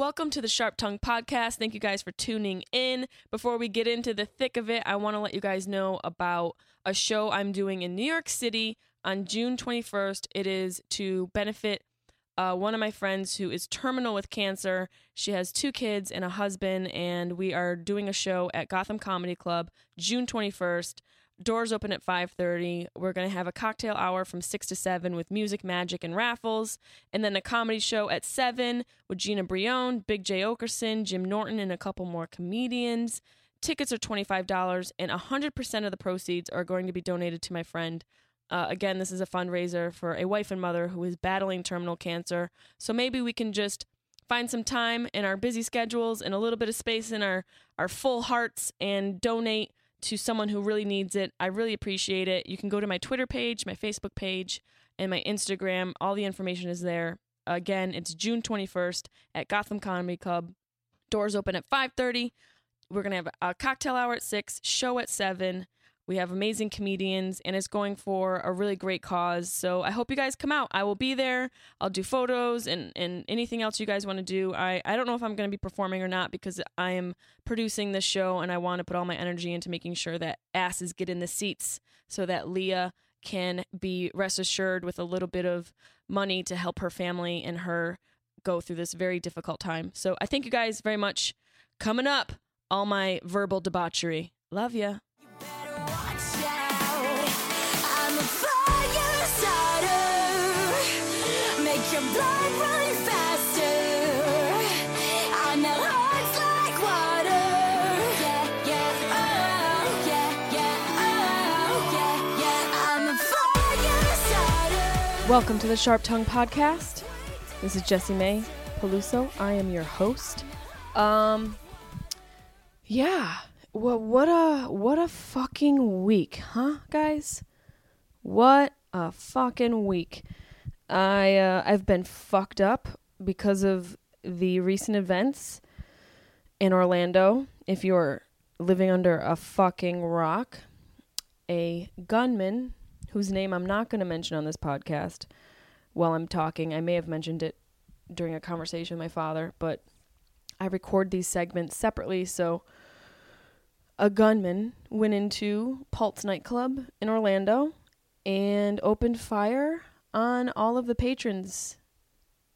Welcome to the Sharp Tongue Podcast. Thank you guys for tuning in. Before we get into the thick of it, I want to let you guys know about a show I'm doing in New York City on June 21st. It is to benefit uh, one of my friends who is terminal with cancer. She has two kids and a husband, and we are doing a show at Gotham Comedy Club June 21st. Doors open at 5:30. We're going to have a cocktail hour from 6 to 7 with music, magic and raffles, and then a comedy show at 7 with Gina Brillon, Big Jay Oakerson, Jim Norton and a couple more comedians. Tickets are $25 and 100% of the proceeds are going to be donated to my friend. Uh, again, this is a fundraiser for a wife and mother who is battling terminal cancer. So maybe we can just find some time in our busy schedules and a little bit of space in our, our full hearts and donate to someone who really needs it. I really appreciate it. You can go to my Twitter page, my Facebook page, and my Instagram. All the information is there. Again, it's June 21st at Gotham Comedy Club. Doors open at 5:30. We're going to have a cocktail hour at 6, show at 7. We have amazing comedians and it's going for a really great cause. So I hope you guys come out. I will be there. I'll do photos and, and anything else you guys want to do. I, I don't know if I'm going to be performing or not because I am producing this show and I want to put all my energy into making sure that asses get in the seats so that Leah can be rest assured with a little bit of money to help her family and her go through this very difficult time. So I thank you guys very much. Coming up, all my verbal debauchery. Love ya. Welcome to the Sharp Tongue Podcast. This is Jessimae Peluso. I am your host. Um, yeah. What what a what a fucking week, huh, guys? What a fucking week. I uh, I've been fucked up because of the recent events in Orlando. If you're living under a fucking rock, a gunman whose name I'm not going to mention on this podcast while I'm talking. I may have mentioned it during a conversation with my father, but I record these segments separately. So, a gunman went into Pulse nightclub in Orlando and opened fire on all of the patrons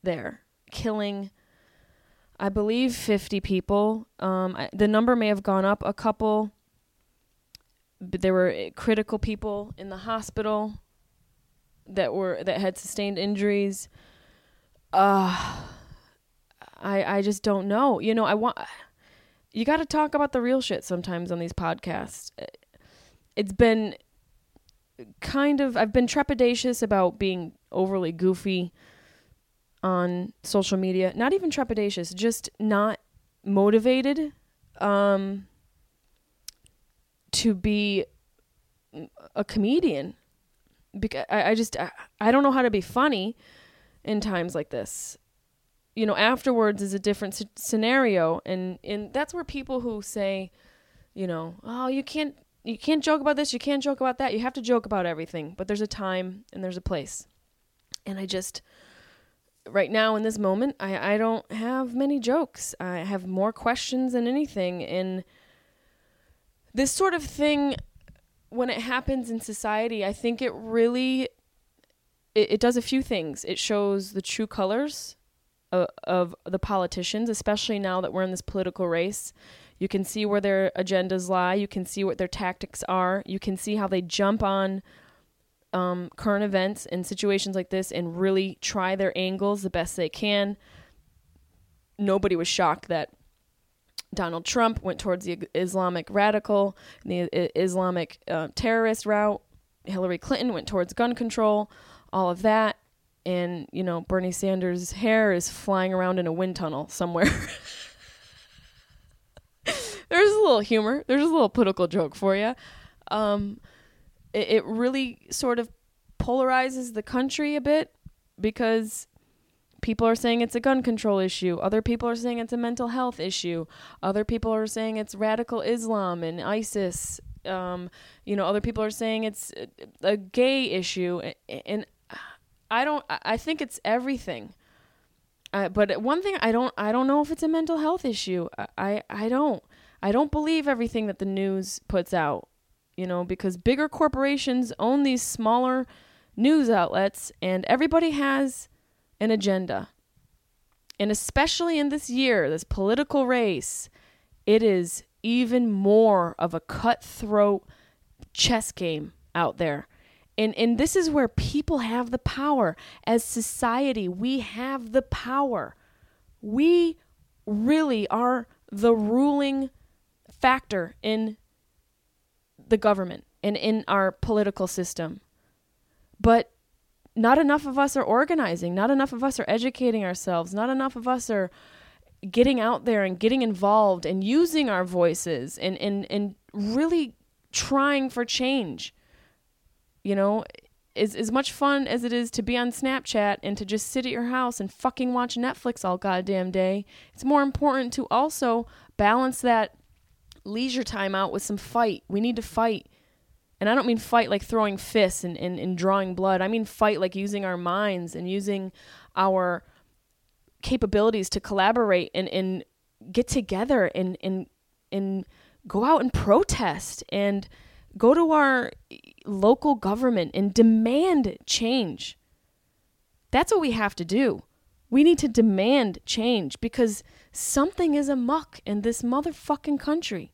there, killing, I believe, 50 people. Um, I, the number may have gone up a couple, but there were critical people in the hospital that were that had sustained injuries. Uh I I just don't know. You know, I want you got to talk about the real shit sometimes on these podcasts. It's been kind of I've been trepidatious about being overly goofy on social media. Not even trepidatious, just not motivated um to be a comedian because I, I just I, I don't know how to be funny in times like this you know afterwards is a different scenario and and that's where people who say you know oh you can't you can't joke about this you can't joke about that. You have to joke about everything but there's a time and there's a place. And i just right now in this moment i i don't have many jokes. I have more questions than anything. And this sort of thing when it happens in society i think it really it, it does a few things. It shows the true colors of, of the politicians especially now that we're in this political race you can see where their agendas lie you can see what their tactics are you can see how they jump on um, current events and situations like this and really try their angles the best they can nobody was shocked that Donald Trump went towards the Islamic radical, the Islamic uh, terrorist route. Hillary Clinton went towards gun control, all of that. And, you know, Bernie Sanders' hair is flying around in a wind tunnel somewhere. There's a little humor. There's a little political joke for you. Um, it, it really sort of polarizes the country a bit because people are saying it's a gun control issue. Other people are saying it's a mental health issue. Other people are saying it's radical Islam and ISIS. Um, you know, other people are saying it's a- gay issue. And I don't, I I think it's everything. Uh, but one thing I don't I don't know if it's a mental health issue. I, I I don't I don't believe everything that the news puts out. You know, because bigger corporations own these smaller news outlets and everybody has an agenda. And especially in this year, this political race, it is even more of a cutthroat chess game out there. And and this is where people have the power. As society, we have the power. We really are the ruling factor in the government and in our political system. But not enough of us are organizing, not enough of us are educating ourselves, not enough of us are getting out there and getting involved and using our voices and and, and really trying for change. You know, as as much fun as it is to be on Snapchat and to just sit at your house and fucking watch Netflix all goddamn day, it's more important to also balance that leisure time out with some fight. We need to fight. And I don't mean fight like throwing fists and, and, and drawing blood. I mean fight like using our minds and using our capabilities to collaborate and, and get together and, and and go out and protest and go to our local government and demand change. That's what we have to do. We need to demand change because something is amuck in this motherfucking country.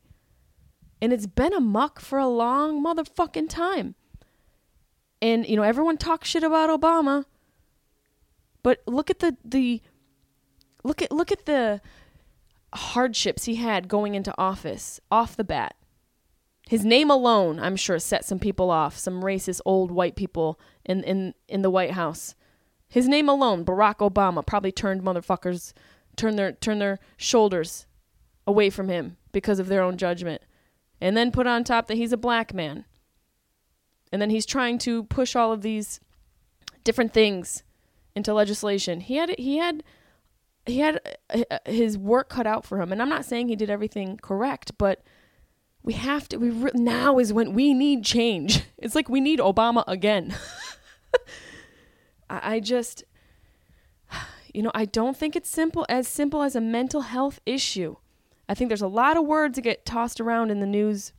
And it's been a muck for a long motherfucking time. And, you know, everyone talks shit about Obama. But look at the, the look at look at the hardships he had going into office off the bat. His name alone, I'm sure, set some people off, some racist old white people in, in, in the White House. His name alone, Barack Obama, probably turned motherfuckers turn their turn their shoulders away from him because of their own judgment. And then put on top that he's a black man. And then he's trying to push all of these different things into legislation. He had he had he had uh, his work cut out for him. And I'm not saying he did everything correct, but we have to we re- now is when we need change. It's like we need Obama again. I, I just you know, I don't think it's simple as simple as a mental health issue. I think there's a lot of words that get tossed around in the news,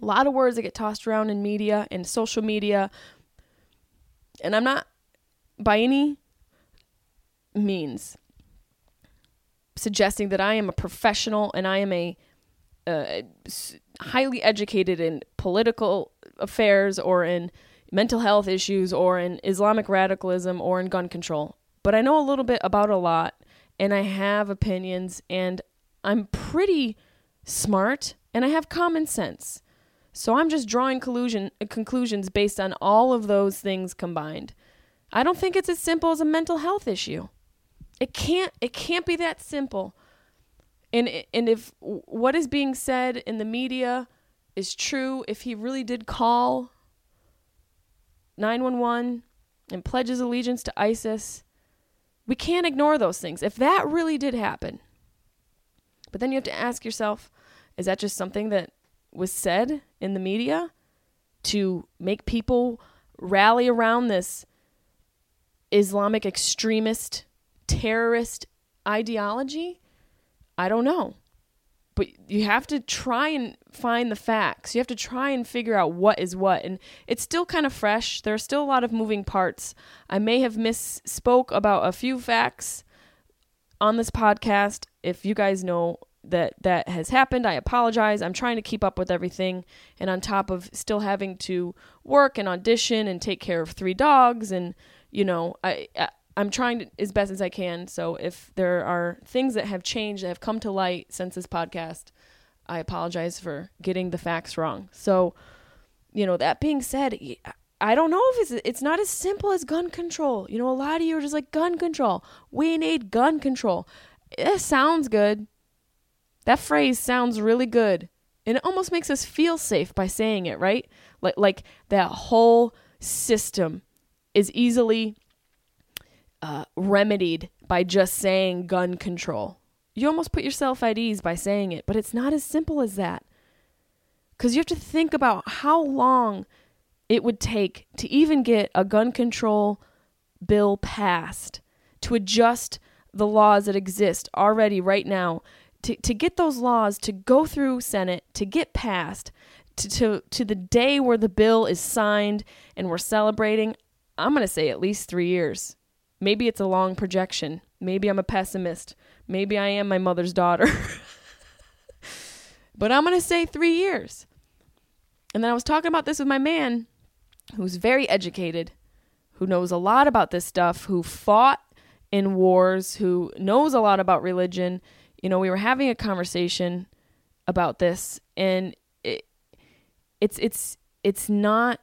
a lot of words that get tossed around in media and social media. And I'm not by any means suggesting that I am a professional and I am a uh, highly educated in political affairs or in mental health issues or in Islamic radicalism or in gun control. But I know a little bit about a lot and I have opinions and I'm pretty smart and I have common sense. So I'm just drawing collusion, uh, conclusions based on all of those things combined. I don't think it's as simple as a mental health issue. It can't it can't be that simple. And and if what is being said in the media is true, if he really did call 911 and pledges allegiance to ISIS, we can't ignore those things. If that really did happen. But then you have to ask yourself, is that just something that was said in the media to make people rally around this Islamic extremist terrorist ideology? I don't know. But you have to try and find the facts. You have to try and figure out what is what. And it's still kind of fresh. There are still a lot of moving parts. I may have misspoke about a few facts on this podcast. If you guys know that that has happened, I apologize. I'm trying to keep up with everything and on top of still having to work and audition and take care of three dogs and you know, I, I I'm trying to, as best as I can. So if there are things that have changed that have come to light since this podcast, I apologize for getting the facts wrong. So, you know, that being said, I don't know if it's it's not as simple as gun control. You know, a lot of you are just like gun control. We need gun control. It sounds good. That phrase sounds really good. And it almost makes us feel safe by saying it, right? Like like that whole system is easily uh, remedied by just saying gun control. You almost put yourself at ease by saying it, but it's not as simple as that. Because you have to think about how long it would take to even get a gun control bill passed, to adjust the laws that exist already right now, to, to get those laws to go through Senate, to get passed, to, to, to the day where the bill is signed and we're celebrating, I'm going to say at least three years. Maybe it's a long projection. Maybe I'm a pessimist. Maybe I am my mother's daughter. but I'm going to say three years. And then I was talking about this with my man who's very educated, who knows a lot about this stuff, who fought in wars, who knows a lot about religion. You know, we were having a conversation about this and it, it's it's it's not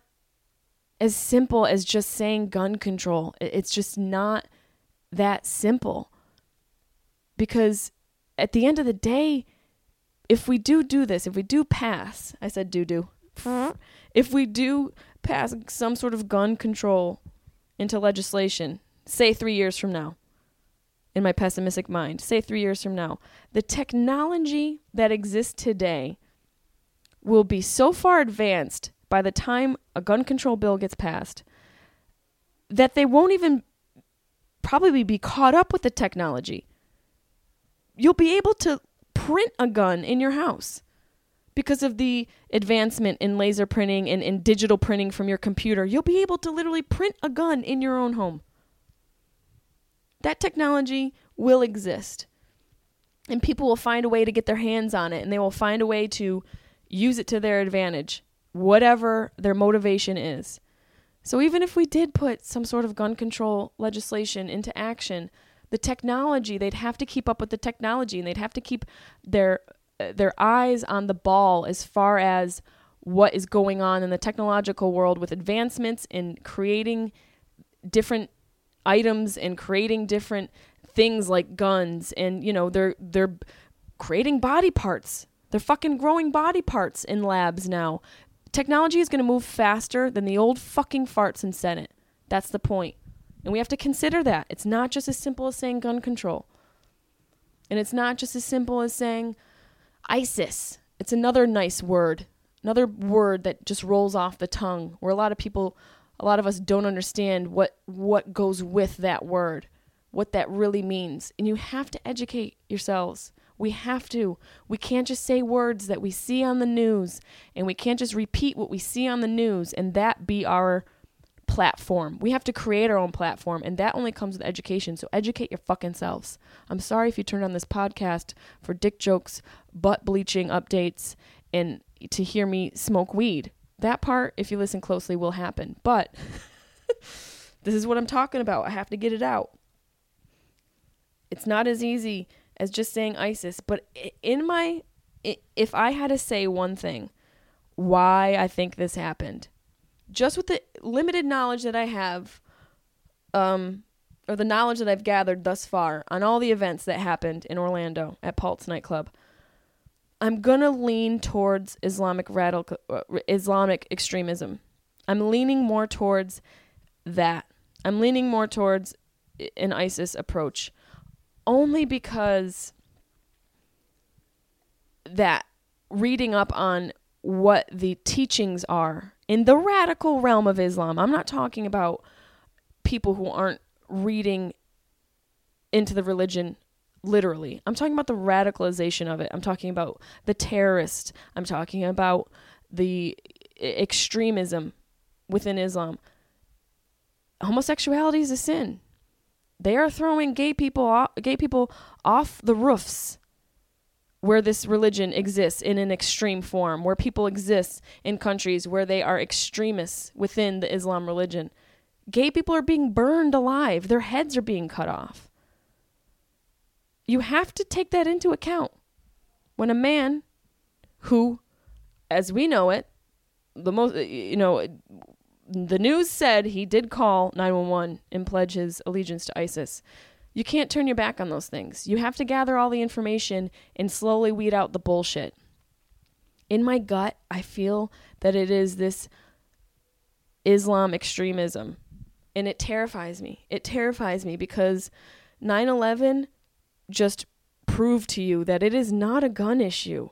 as simple as just saying gun control. It's just not that simple. Because at the end of the day, if we do do this, if we do pass, I said do do. Mm-hmm. If we do pass some sort of gun control into legislation, say 3 years from now, in my pessimistic mind, say 3 years from now, the technology that exists today will be so far advanced by the time a gun control bill gets passed that they won't even probably be caught up with the technology. You'll be able to print a gun in your house because of the advancement in laser printing and, and digital printing from your computer. You'll be able to literally print a gun in your own home. That technology will exist. And people will find a way to get their hands on it and they will find a way to use it to their advantage, whatever their motivation is. So even if we did put some sort of gun control legislation into action, the technology, they'd have to keep up with the technology and they'd have to keep their uh, their eyes on the ball as far as what is going on in the technological world with advancements in creating different items and creating different things like guns and you know they're they're creating body parts they're fucking growing body parts in labs now. Technology is going to move faster than the old fucking farts in Senate. That's the point. And we have to consider that. It's not just as simple as saying gun control. And it's not just as simple as saying ISIS. It's another nice word, another word that just rolls off the tongue, where a lot of people, a lot of us don't understand what, what goes with that word, what that really means. And you have to educate yourselves. We have to. We can't just say words that we see on the news, and we can't just repeat what we see on the news and that be our platform. We have to create our own platform, and that only comes with education. So educate your fucking selves. I'm sorry if you turned on this podcast for dick jokes, butt bleaching updates, and to hear me smoke weed. That part, if you listen closely, will happen. But this is what I'm talking about. I have to get it out. It's not as easy as just saying ISIS, but in my if I had to say one thing why I think this happened, just with the limited knowledge that I have um or the knowledge that I've gathered thus far on all the events that happened in Orlando at Pulse nightclub, I'm going to lean towards Islamic radical uh, Islamic extremism. I'm leaning more towards that. I'm leaning more towards an ISIS approach only because that reading up on what the teachings are in the radical realm of Islam. I'm not talking about people who aren't reading into the religion literally. I'm talking about the radicalization of it. I'm talking about the terrorists. I'm talking about the extremism within Islam. Homosexuality is a sin. They are throwing gay people off, gay people off the roofs where this religion exists in an extreme form, where people exist in countries where they are extremists within the Islam religion. Gay people are being burned alive, their heads are being cut off. You have to take that into account. When a man who, as we know it, the most, uh, you know, the news said he did call 911 and pledge his allegiance to ISIS. You can't turn your back on those things. You have to gather all the information and slowly weed out the bullshit. In my gut, I feel that it is this Islam extremism. And it terrifies me. It terrifies me because 9 11 just prove to you that it is not a gun issue.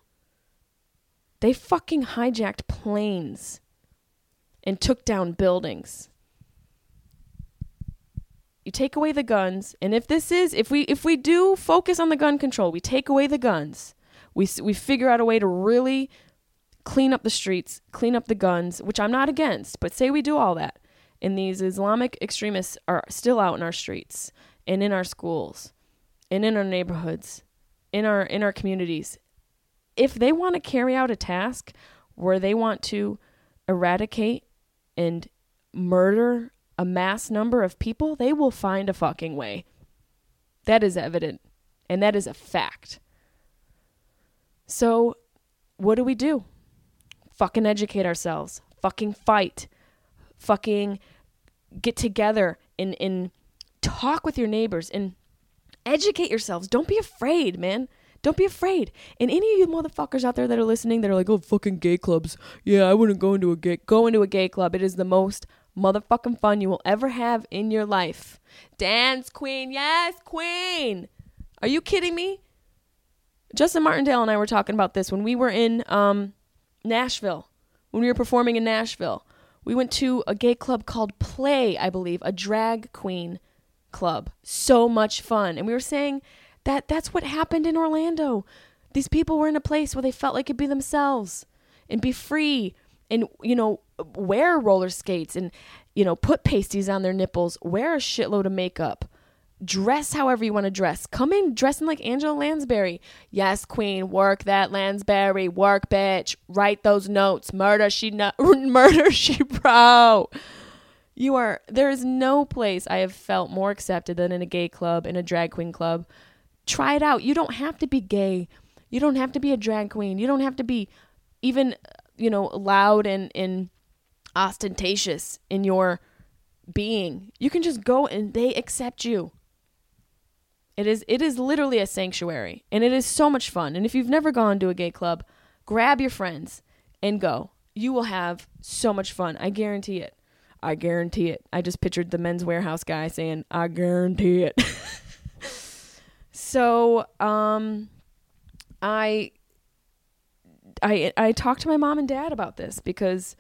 They fucking hijacked planes and took down buildings. you take away the guns, and if this is if we if we do focus on the gun control, we take away the guns. We we figure out a way to really clean up the streets, clean up the guns, which I'm not against, but say we do all that. And these Islamic extremists are still out in our streets and in our schools and in our neighborhoods, in our in our communities. If they want to carry out a task where they want to eradicate and murder a mass number of people, they will find a fucking way. That is evident. And that is a fact. So, what do we do? Fucking educate ourselves. Fucking fight. Fucking get together and, and talk with your neighbors and educate yourselves. Don't be afraid, man. Don't be afraid. And any of you motherfuckers out there that are listening that are like, oh, fucking gay clubs. Yeah, I wouldn't go into a gay. Go into a gay club. It is the most motherfucking fun you will ever have in your life. Dance queen. Yes, queen. Are you kidding me? Justin Martindale and I were talking about this when we were in um, Nashville, when we were performing in Nashville. We went to a gay club called Play, I believe, a drag queen club. So much fun. And we were saying that that's what happened in Orlando. These people were in a place where they felt like could be themselves and be free and you know wear roller skates and you know put pasties on their nipples, wear a shitload of makeup, dress however you want to dress. Come in dressing like Angela Lansbury. Yes, queen, work that Lansbury, work bitch. Write those notes. Murder she no- murder she pro. You are there is no place I have felt more accepted than in a gay club, in a drag queen club. Try it out. You don't have to be gay. You don't have to be a drag queen. You don't have to be even you know loud and and ostentatious in your being. You can just go and they accept you. It is it is literally a sanctuary and it is so much fun. And if you've never gone to a gay club, grab your friends and go. You will have so much fun. I guarantee it. I guarantee it. I just pictured the men's warehouse guy saying, "I guarantee it." so, um I I I talked to my mom and dad about this because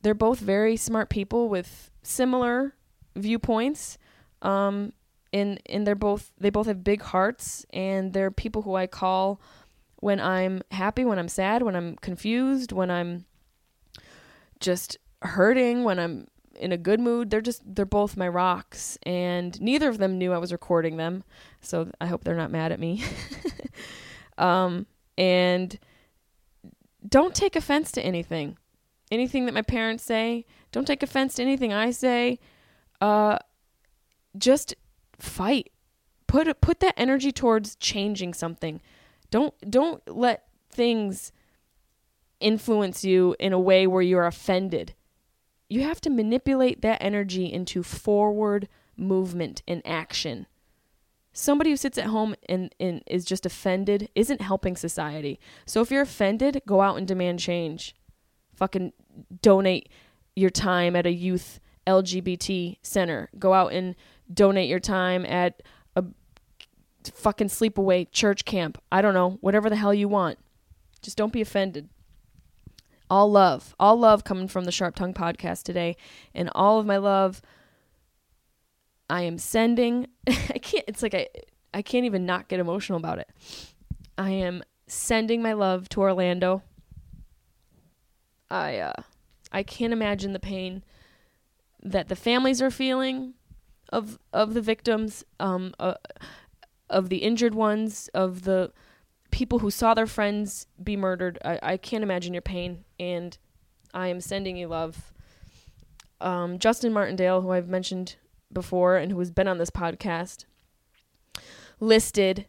they're both very smart people with similar viewpoints. Um and and they're both they both have big hearts and they're people who I call when I'm happy, when I'm sad, when I'm confused, when I'm just hurting, when I'm in a good mood. They're just they're both my rocks and neither of them knew I was recording them. So I hope they're not mad at me. um and don't take offense to anything. Anything that my parents say, don't take offense to anything I say. Uh just fight. Put put that energy towards changing something. Don't don't let things influence you in a way where you're offended. You have to manipulate that energy into forward movement and action. Somebody who sits at home and, and is just offended isn't helping society. So if you're offended, go out and demand change. Fucking donate your time at a youth LGBT center. Go out and donate your time at a fucking sleepaway church camp. I don't know, whatever the hell you want. Just don't be offended. All love, all love coming from the Sharp Tongue podcast today, and all of my love I am sending. I can't. It's like I I can't even not get emotional about it. I am sending my love to Orlando. I uh I can't imagine the pain that the families are feeling of of the victims um uh, of the injured ones of the people who saw their friends be murdered I, I can't imagine your pain. And i am sending you love. Um, justin martindale who i've mentioned before and who has been on this podcast listed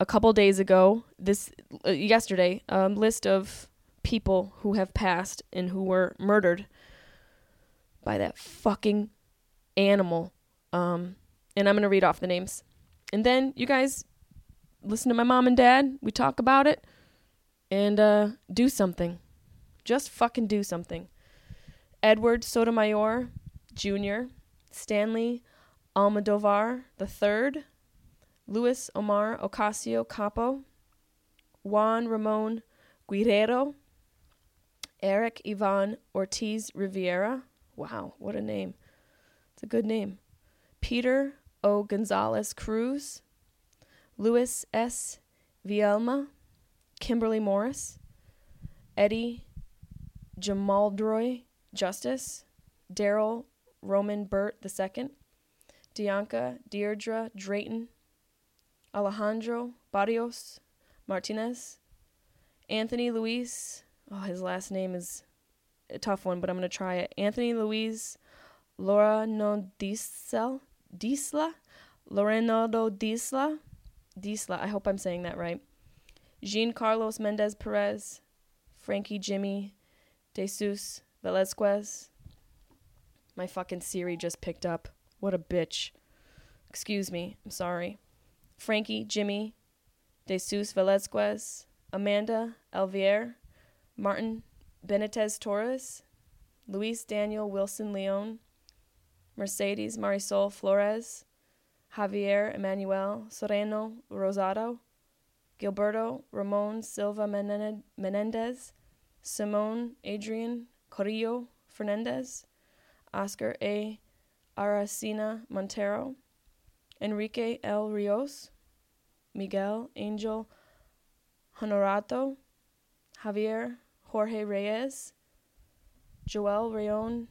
a couple days ago this uh, yesterday um, list of people who have passed and who were murdered by that fucking animal. Um, and I'm going to read off the names. And then you guys listen to my mom and dad. We talk about it and uh, do something. Just fucking do something. Edward Sotomayor Jr., Stanley Almodovar III, Luis Omar Ocasio Capo, Juan Ramon Guerrero, Eric Ivan Ortiz Riviera. Wow, what a name. It's a good name. Peter O. Gonzalez Cruz, Luis S. Vielma, Kimberly Morris, Eddie Jamoldroy Justice, Darryl Roman Burt II, Dianca Deirdre Drayton, Alejandro Barrios Martinez, Anthony Luis. Oh, his last name is a tough one, but I'm going to try it. Anthony Luis Laura no Diesel, Diesla, Lorenado Diesla. I hope I'm saying that right. Jean Carlos Mendez Perez, Franky Jimmy, Jesus Velazquez. My fucking Siri just picked up. What a bitch. Excuse me. I'm sorry. Franky Jimmy, Jesus Velazquez, Amanda Alvear, Martin Benitez Torres, Luis Daniel Wilson Leon, Mercedez Marisol Flores, Javier Emmanuel Serrano Rosado, Gilberto Ramon Silva Menendez, Simone Adrian Carrillo Fernandez, Oscar A. Aracena Montero, Enrique L. Rios, Miguel Angel Honorato, Javier Jorge Reyes, Joel Rayon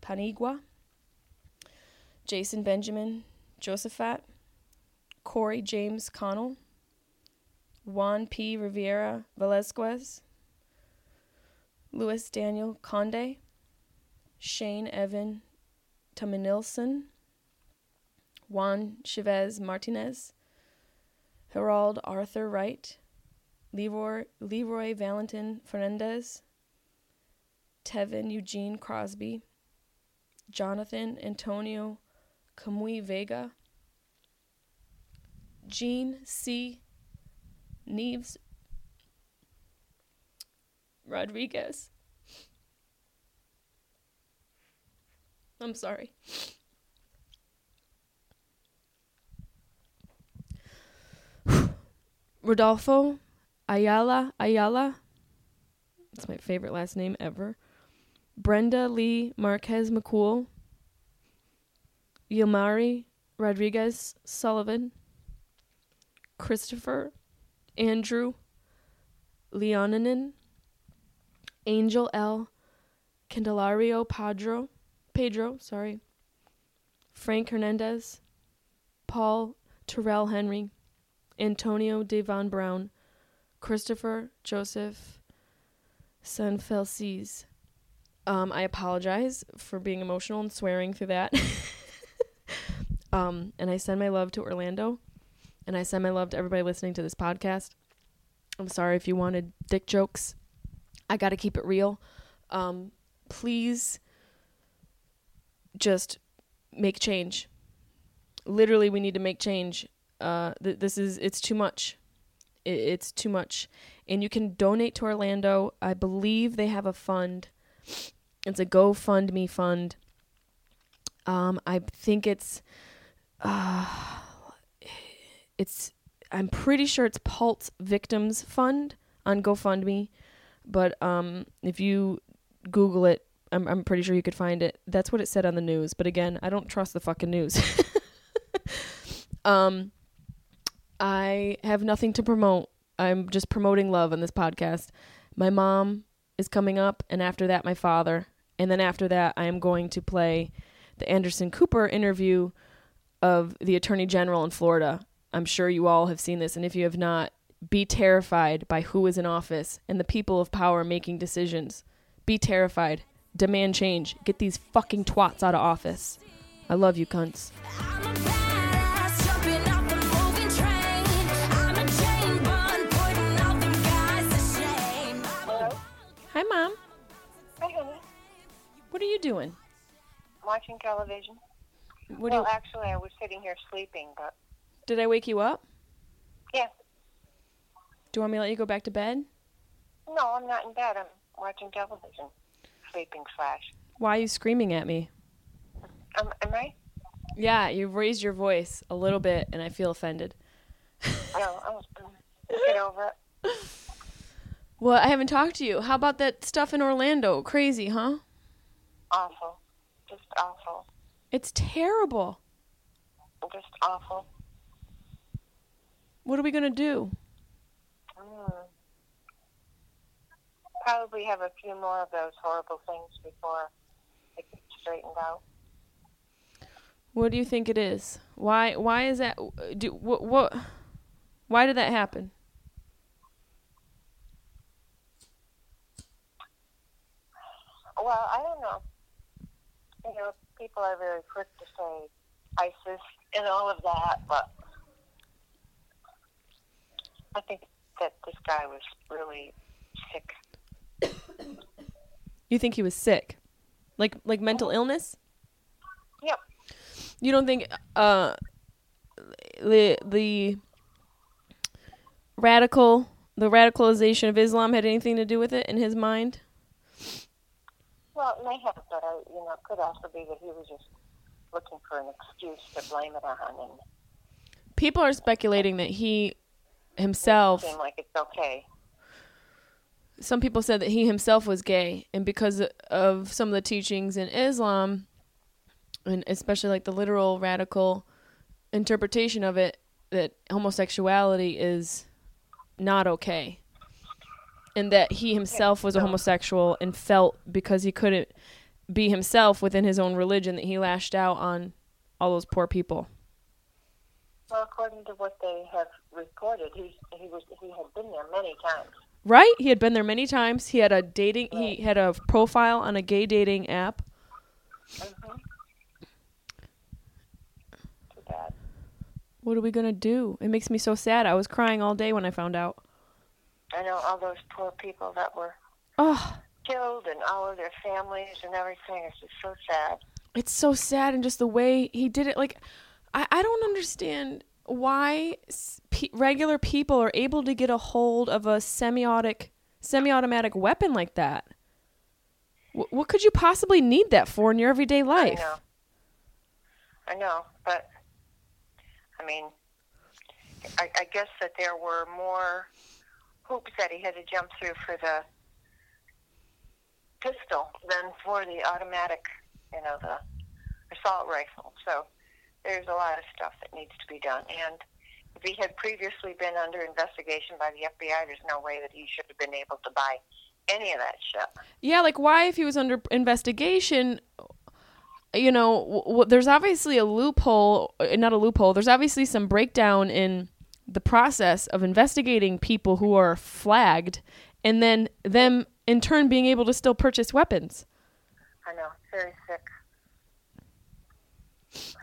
Paniagua, Jason Benjamin Josaphat, Cory James Connell, Juan P. Rivera Velazquez, Louis Daniel Conde, Shane Evan Tamanilson, Juan Chavez Martinez, Harold Arthur Wright, Leroy, Leroy Valentin Fernandez, Tevin Eugene Crosby, Jonathan Antonio Camuy Vega, Jean C. Nieves Rodriguez. I'm sorry. Rodolfo Ayala Ayala. That's my favorite last name ever. Brenda Lee Marquez McCool. Yilmary Rodriguez Solivan. Christopher Andrew Leinonen. Angel L. Candelario Padro. Pedro, sorry. Frank Hernandez. Paul Terrell Henry. Antonio Davon Brown, Christopher Joseph Sanfeliz. Um, I apologize for being emotional and swearing through that. um, and I send my love to Orlando, and I send my love to everybody listening to this podcast. I'm sorry if you wanted dick jokes. I got to keep it real. Um, please just make change. Literally, we need to make change uh, th- this is it's too much. It, it's too much, and you can donate to Orlando. I believe they have a fund. It's a GoFundMe fund. Um, I think it's, uh, it's. I'm pretty sure it's Pulse Victims Fund on GoFundMe, but um, if you Google it, I'm I'm pretty sure you could find it. That's what it said on the news. But again, I don't trust the fucking news. um I have nothing to promote. I'm just promoting love on this podcast. My mom is coming up, and after that, my father. And then after that, I am going to play the Anderson Cooper interview of the Attorney General in Florida. I'm sure you all have seen this, and if you have not, be terrified by who is in office and the people of power making decisions. Be terrified. Demand change. Get these fucking twats out of office. I love you, cunts. I'm a badass, jumping off the moving train. I'm a chain bun, putting all them guys to shame. Hello? Hi, Mom. Hi, honey. What are you doing? Watching television. What well, you, actually, I was sitting here sleeping, but did I wake you up? yeah. Do you want me to let you go back to bed? No, I'm not in bed. I'm watching television. Sleeping slash. Why are you screaming at me? Um, am I? Yeah, you've raised your voice a little bit, and I feel offended. No, I was. Get over it. Well, I haven't talked to you. How about that stuff in Orlando? Crazy, huh? Awful. It's terrible. Just awful. What are we gonna do? Mm. Probably have a few more of those horrible things before it gets straightened out. What do you think it is? Why why is that do what what why did that happen? Well, I don't know. You know, people are very quick to say ISIS and all of that, but I think that this guy was really sick. You think he was sick? Like like mental illness? Yep. You don't think uh the the radical the radicalization of Islam had anything to do with it in his mind? Well, it may have, but I, you know, it could also be that he was just looking for an excuse to blame it on, and People are speculating that he himself seemed like it's okay. some people said that he himself was gay and because of some of the teachings in Islam and especially like the literal radical interpretation of it that homosexuality is not okay and that he himself was a homosexual and felt because he couldn't be himself within his own religion that he lashed out on all those poor people Well, according to what they have reported, he he was he had been there many times. right he had been there many times he had a dating he had a profile on a gay dating app Mm-hmm. Too bad. What are we gonna do? It makes me so sad. I was crying all day when I found out. I know all those poor people that were Oh, killed and all of their families and everything. It's just so sad. it's so sad, and just the way he did it. Like, I I don't understand why pe- regular people are able to get a hold of a semiotic semi-automatic weapon like that. Wh- what could you possibly need that for in your everyday life? I know. I know, but I mean, I, I guess that there were more hoops that he had to jump through for the pistol than for the automatic, you know, the assault rifle. So there's a lot of stuff that needs to be done. And if he had previously been under investigation by the FBI, there's no way that he should have been able to buy any of that shit. Yeah, like why, if he was under investigation, you know, w- w- there's obviously a loophole, uh, not a loophole. There's obviously some breakdown in the process of investigating people who are flagged, and then them in turn being able to still purchase weapons. I know, very sick.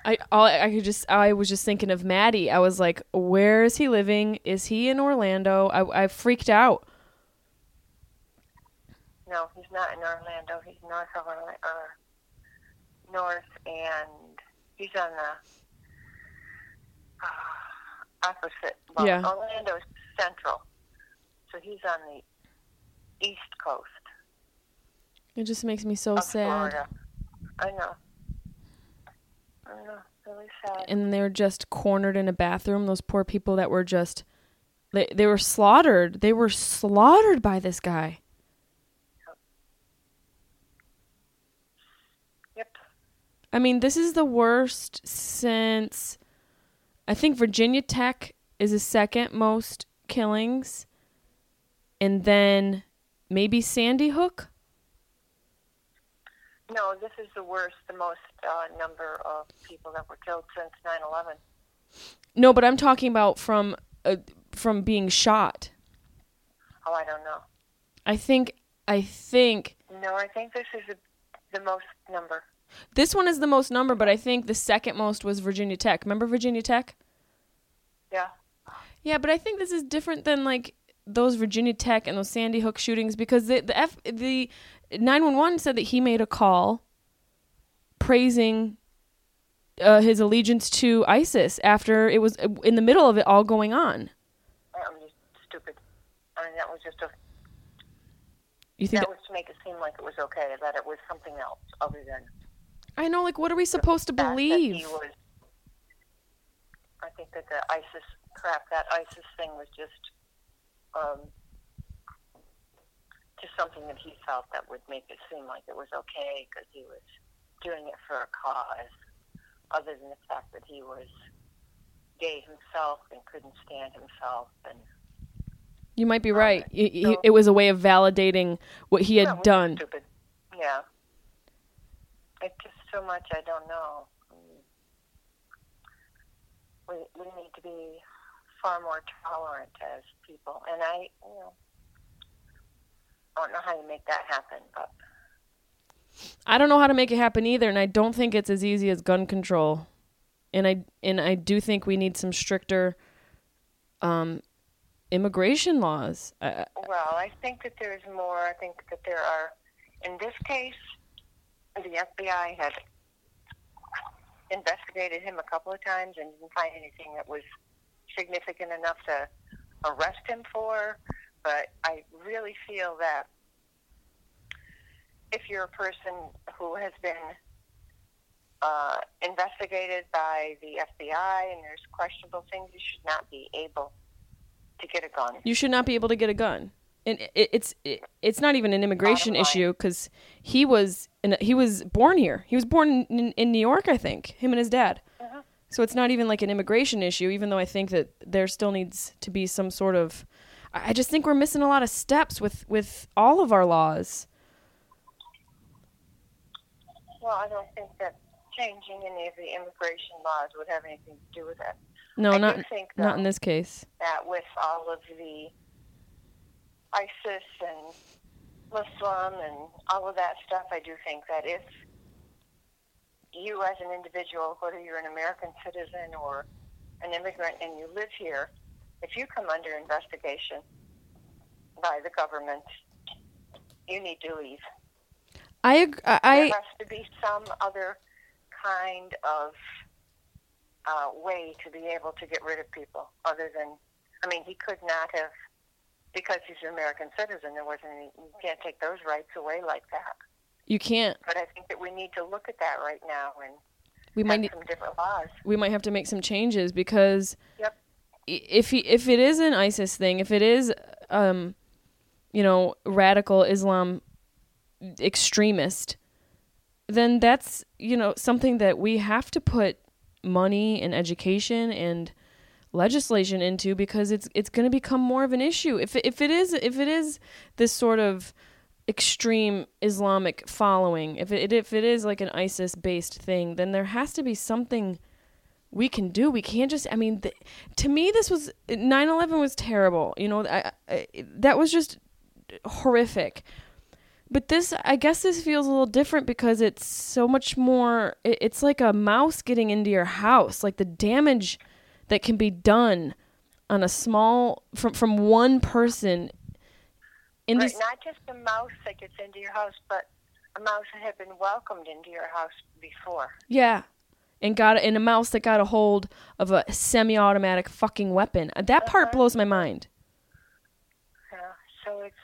I all I could just I was just thinking of Maddie. I was like, where is he living? Is he in Orlando? I I freaked out. No, he's not in Orlando. He's north of Orlando, or north, and he's on the uh, opposite. Well, Yeah. Orlando's central, so he's on the east coast It just makes me so sad. Florida. I know. I know. Really sad. and they're just cornered in a bathroom. Those poor people that were just they they were slaughtered. They were slaughtered by this guy. Yep. I mean, this is the worst since I think Virginia Tech is the second most killings, and then maybe Sandy Hook. No, this is the worst, the most uh, number of people that were killed since 9/11. No, but I'm talking about from uh, from being shot. Oh, I don't know. I think I think No, I think this is the, the most number. This one is the most number, but I think the second most was Virginia Tech. Remember Virginia Tech? Yeah. Yeah, but I think this is different than like those Virginia Tech and those Sandy Hook shootings because the the F the 911 said that he made a call praising uh, his allegiance to ISIS after it was uh, in the middle of it all going on. That was just stupid. I mean, that was just a You think that that, was to make it seem like it was okay, that it was something else other than I know like what are we supposed to the fact that believe? was. I think that the ISIS crap, that ISIS thing was just, um, just something that he felt that would make it seem like it was okay because he was doing it for a cause, other than the fact that he was gay himself and couldn't stand himself and You might be Um, right. It, he- so- it was a way of validating what he had was done. Stupid. Yeah. It's just so much I don't know. We we need to be far more tolerant as people, and I you know I don't know how you make that happen, but I don't know how to make it happen either, and I don't think it's as easy as gun control. And I and I do think we need some stricter um, immigration laws. Well, I think that there's more. I think that there are. In this case, the FBI had investigated him a couple of times and didn't find anything that was significant enough to arrest him for. But I really feel that if you're a person who has been uh, investigated by the FBI and there's questionable things, you should not be able to get a gun. you should not be able to get a gun. And it, it's it, it's not even an immigration issue because he was in, he was born here. He was born in, in New York, I think. Him and his dad. Uh-huh. So it's not even like an immigration issue, even though I think that there still needs to be some sort of. I just think we're missing a lot of steps with with all of our laws. Well, I don't think that changing any of the immigration laws would have anything to do with it. No, I not think not in this case. that with all of the ISIS and Muslim and all of that stuff, I do think that if you as an individual, whether you're an American citizen or an immigrant and you live here, if you come under investigation by the government, you need to leave. I I there has to be some other kind of uh, way to be able to get rid of people other than I mean he could not have because he's an American citizen there wasn't any, you can't take those rights away like that you can't. but I think that we need to look at that right now and We might need, some different laws we might have to make some changes because Yep. if he, if it is an ISIS thing, if it is um you know radical Islam extremist, then that's you know something that we have to put money and education and legislation into because it's it's going to become more of an issue. If if it is if it is this sort of extreme Islamic following if it if it is like an ISIS based thing then there has to be something we can do. We can't just I mean th- to me this was 9/11 was terrible you know I, I, that was just horrific. But this I guess this feels a little different because it's so much more it, it's like a mouse getting into your house like the damage that can be done on a small from from one person in right, this not just a mouse that gets into your house but a mouse that had been welcomed into your house before yeah and got and a mouse that got a hold of a semi-automatic fucking weapon that part Uh-huh. blows my mind yeah so it's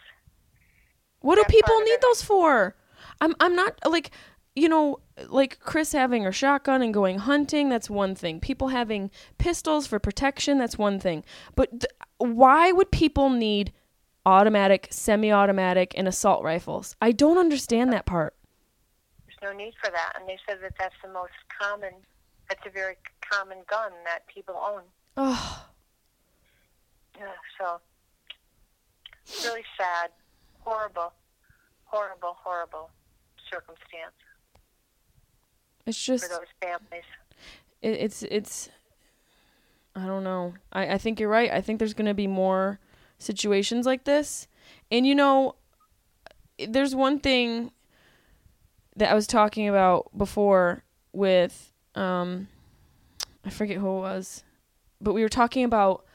What do people need those for? I'm I'm not like you know like Chris having a shotgun and going hunting that's one thing. People having pistols for protection that's one thing. But th- why would people need automatic, semi-automatic and assault rifles? I don't understand that part. There's no need for that. And they said that that's the most common, that's a very common gun that people own. Oh, Yeah, so really sad, horrible, horrible, horrible circumstance it's for just those families. it, it's it's I don't know. I, I think you're right. I think there's gonna be more situations like this. And you know, there's one thing that I was talking about before with um I forget who it was. But we were talking about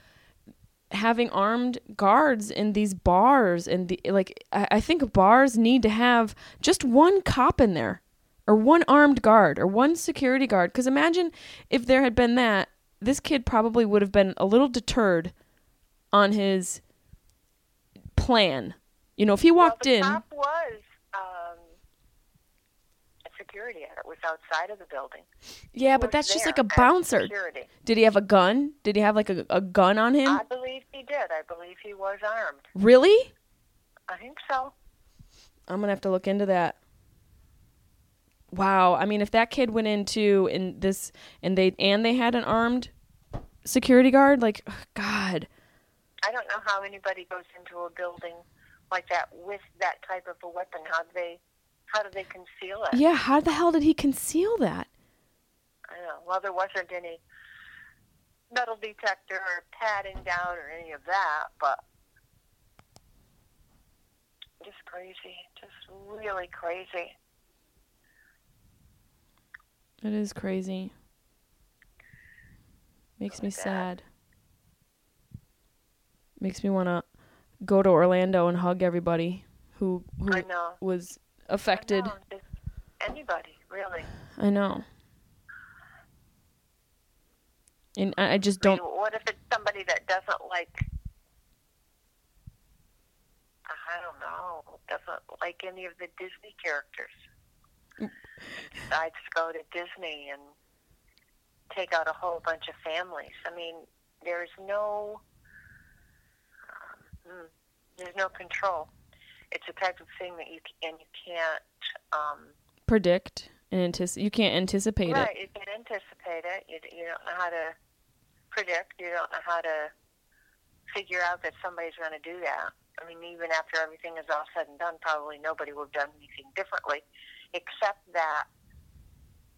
having armed guards in these bars and the like I, I think bars need to have just one cop in there or one armed guard or one security guard because imagine if there had been that this kid probably would have been a little deterred on his plan you know if he walked well, the in cop was um, a security guard. It was outside of the building. yeah He but that's just like a bouncer Security. did he have a gun did he have like a, a gun on him I believe he did. I believe he was armed. really I think so. i'm gonna have to look into that wow i mean if that kid went into in this and they and they had an armed security guard. Like, God. I don't know how anybody goes into a building like that with that type of a weapon. How do they, how do they conceal it? Yeah, how the hell did he conceal that? I don't know. Well, there wasn't any metal detector or padding down or any of that, but just crazy, just really crazy. It is crazy. Makes me sad. Makes me want to go to Orlando and hug everybody who who I know. was I affected. anybody, really. I know. And I I just I mean, don't what if it's somebody that doesn't like? I don't know. Doesn't like any of the Disney characters. To go to Disney and take out a whole bunch of families. I mean, there's no, um, mm, there's no control. It's a type of thing that you can, and you can't. Um, predict and anticipate. You can't anticipate right, it. you can't anticipate it. You, you don't know how to predict. You don't know how to figure out that somebody's going to do that. I mean, even after everything is all said and done, probably nobody would have done anything differently, except that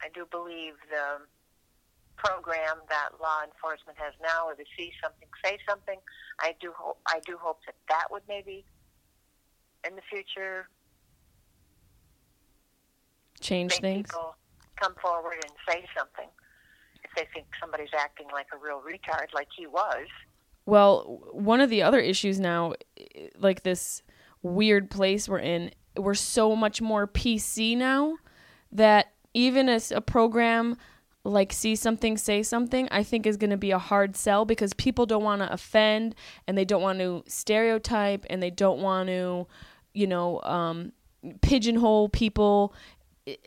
I do believe the program that law enforcement has now, where they see something, say something. I do hope. I do hope that that would maybe in the future Change things. people come forward and say something if they think somebody's acting like a real retard, like he was. Well, one of the other issues now, like this weird place we're in, we're so much more PC now that even as a program like see something say something i think is going to be a hard sell because people don't want to offend and they don't want to stereotype and they don't want to you know um, pigeonhole people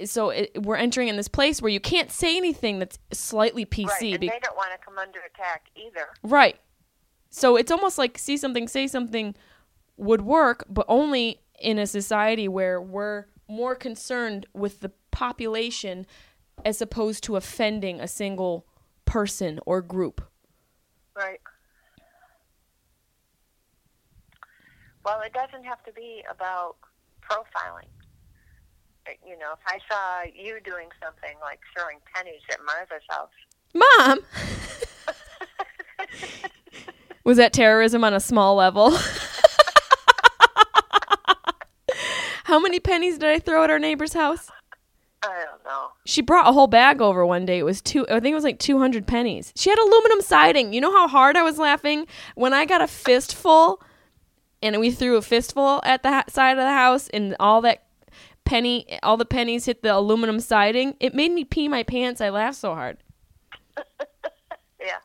so it, we're entering in this place where you can't say anything that's slightly pc right, and be- they don't want to come under attack either. Right. So it's almost like see something, say something would work, but only in a society where we're more concerned with the population as opposed to offending a single person or group. Right. Well, it doesn't have to be about profiling. You know, if I saw you doing something like throwing pennies at Martha's house, Mom! Was that terrorism on a small level? How many pennies did I throw at our neighbor's house? I don't know. She brought a whole bag over one day. It was two. I think it was like two hundred pennies. She had aluminum siding. You know how hard I was laughing when I got a fistful, and we threw a fistful at the ha- side of the house, and all that penny, all the pennies hit the aluminum siding. It made me pee my pants. I laughed so hard. Yeah.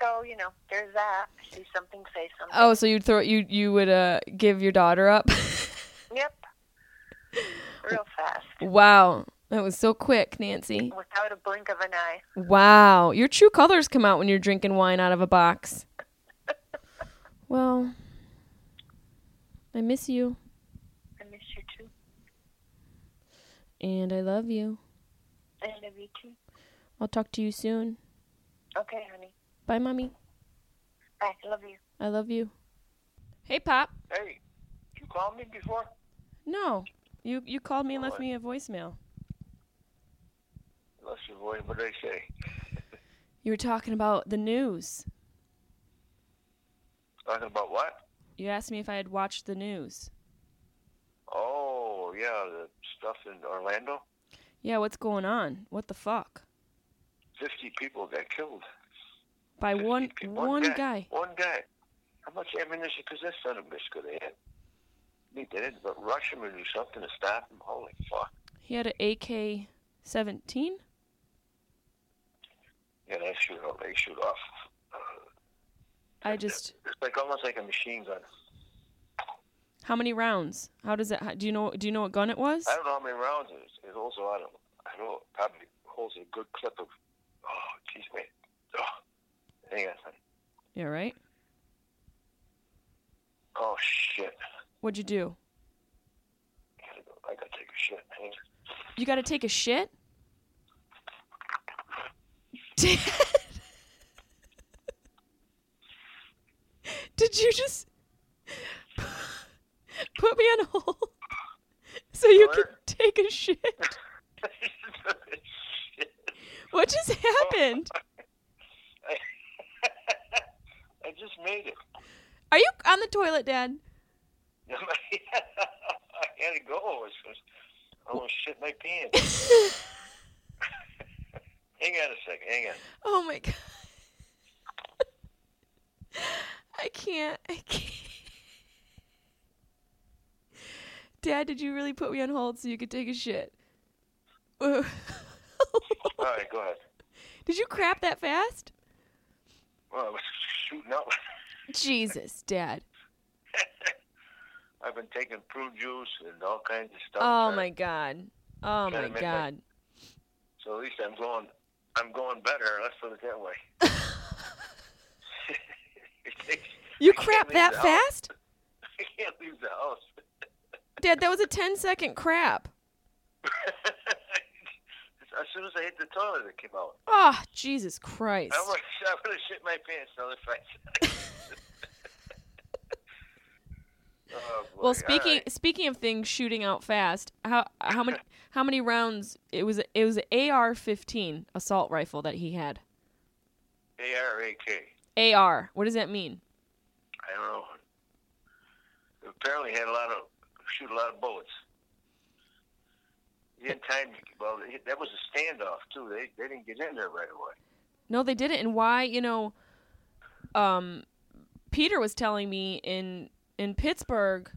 So you know, there's that. See something, say something. Oh, so you'd throw you you would uh give your daughter up? Yep. Real fast, wow, that was so quick, Nancy. without a blink of an eye. Wow, your true colors come out when you're drinking wine out of a box. Well, I miss you I miss you too. and I love you. I love you too. I'll talk to you soon. Okay, honey. Bye, mommy. Bye. I love you. I love you. Hey, Pop. Hey, you called me before? No, you you called me and left me a voicemail. Let's your voice. What did I say? You were talking about the news. Talking about what? You asked me if I had watched the news. Oh, yeah, the stuff in Orlando. Yeah, what's going on? What the fuck? Fifty people got killed. By 50 one one guy. One guy. How much ammunition does this son of a bitch could have had? They did, but rush him or do something to stop him. Holy fuck. He had an AK 17. Yeah, they shoot off. They shoot off. Uh, I just It's like almost like a machine gun. how many rounds? How does it? Do you know? Do you know what gun it was? I don't know how many rounds it is. It holds a lot of. I know it probably holds a good clip of. Oh, jeez, man. Oh, hang on. Yeah, right. Oh shit. What'd you do? Gotta. I gotta take a shit. On. You got to take a shit. Dad? Did you just put me on hold so you What? could take a shit? What just happened? I just made it. Are you on the toilet, Dad? I had to go. I was I almost shit my pants. hang on a second. Hang on. Oh my god. I can't. I can't. Dad, did you really put me on hold so you could take a shit? All right, go ahead. did you crap that fast? Well, I was shooting up. Jesus, Dad. I've been taking prune juice and all kinds of stuff. Oh my god. Oh my god. So at least I'm going. I'm going better. Let's put it that way. It takes- You crap that fast? I can't leave the house. Dad, that was a 10 second crap. as soon as I hit the toilet, it came out. Oh, Jesus Christ. I would I would have shit my pants another five seconds. oh, boy. Well, speaking right. speaking of things shooting out fast, how how many how many rounds? It was it was an AR-15 assault rifle that he had. ARAK. AR. What does that mean? I don't know. Apparently, had a lot of shoot a lot of bullets. He didn't time. Well, that was a standoff too. They they didn't get in there right away. No, they didn't. And why? You know, um, Peter was telling me in in Pittsburgh,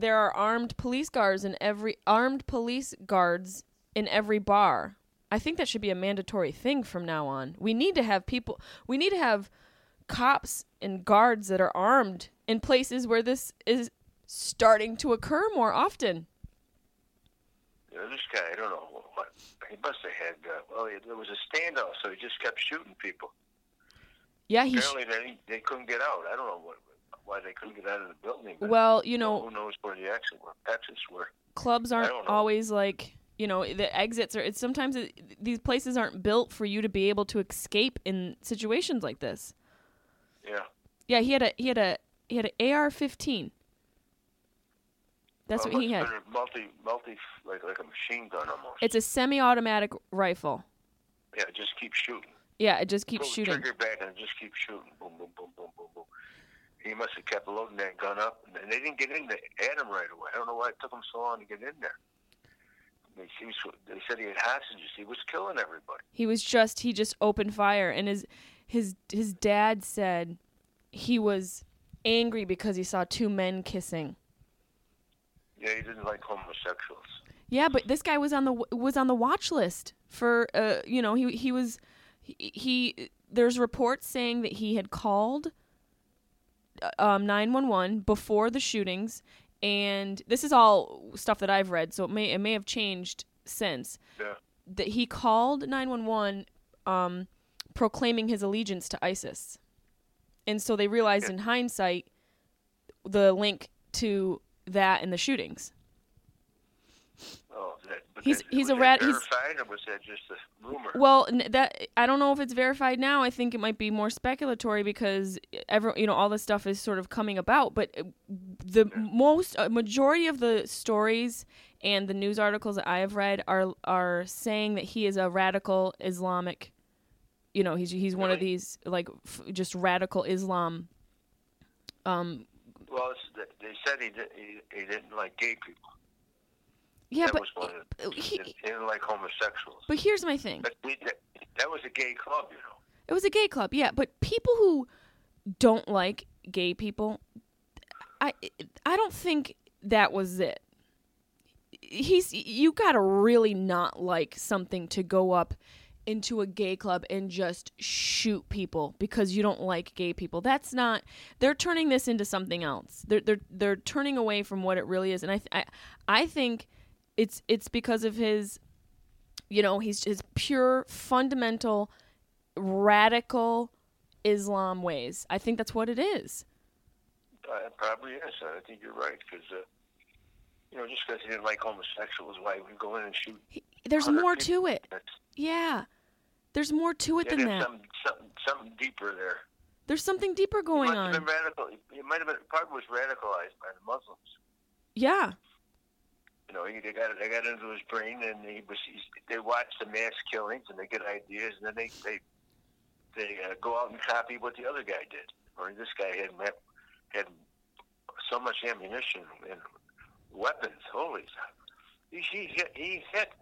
there are armed police guards in every armed police guards in every bar. I think that should be a mandatory thing from now on. We need to have people. We need to have cops and guards that are armed in places where this is starting to occur more often. You know, this guy, I don't know what he must have had. Uh, well, he, there was a standoff, so he just kept shooting people. Yeah, he. Sh- Apparently, they they couldn't get out. I don't know what why they couldn't get out of the building. Well, you know, who knows where the exit were, exits were. clubs aren't always like you know the exits are it's sometimes it, these places aren't built for you to be able to escape in situations like this Yeah. yeah he had a he had a he had an ar-15 that's Well, what he had have been a Multi, multi, like like a machine gun almost. it's a semi-automatic rifle yeah, it just keep shooting. yeah it just keeps Pull shooting trigger back and just keep shooting. Boom, boom, boom, boom, boom, boom. He must have kept loading that gun up, and they didn't get in there at him right away. I don't know why it took him so long to get in there. They, he was, they said he had hostages. He was killing everybody. he was just he just opened fire and his his his dad said he was angry because he saw two men kissing Yeah, he didn't like homosexuals. Yeah, but this guy was on the was on the watch list for uh you know he he was he, he there's reports saying that he had called um 911 before the shootings and this is all stuff that I've read so it may it may have changed since Yeah. that he called 911 um proclaiming his allegiance to ISIS. And so they realized in hindsight the link to that and the shootings. Oh, that, He's- that, he's was a that rat- he's- or was that just a rumor? Well, that I don't know if it's verified now. I think it might be more speculatory because ever you know all this stuff is sort of coming about. But uh, the most uh, majority of the stories and the news articles that I have read are are saying that he is a radical Islamic. You know, he's he's one of these like f- just radical Islam. Um. well, it's, they said he, did, he he didn't like gay people. Yeah, that but was one he- he didn't like homosexuals. but here's my thing. But we, that, that was a gay club, you know. It was a gay club, yeah. But people who don't like gay people, I I don't think that was it. He's you gotta really not like something to go up into a gay club and just shoot people because you don't like gay people. That's not. They're turning this into something else. They're they're they're turning away from what it really is, and I th- I I think it's it's because of his you know he's his pure fundamental radical islam ways i think that's what it is Uh, it probably is. I think you're right because, uh, you know, just because he didn't like homosexuals, why he would go in and shoot? He- there's more people? to it That's yeah there's more to it yeah, than that something, something, something deeper there. There's something deeper He going have on. been radical. He might have been probably was radicalized by the Muslims. Yeah. You know, he, they got they got into his brain, and he was he's, they watch the mass killings, and they get ideas, and then they they they uh, go out and copy what the other guy did. Or this guy had met, had so much ammunition and weapons. Holy, he he hit he hit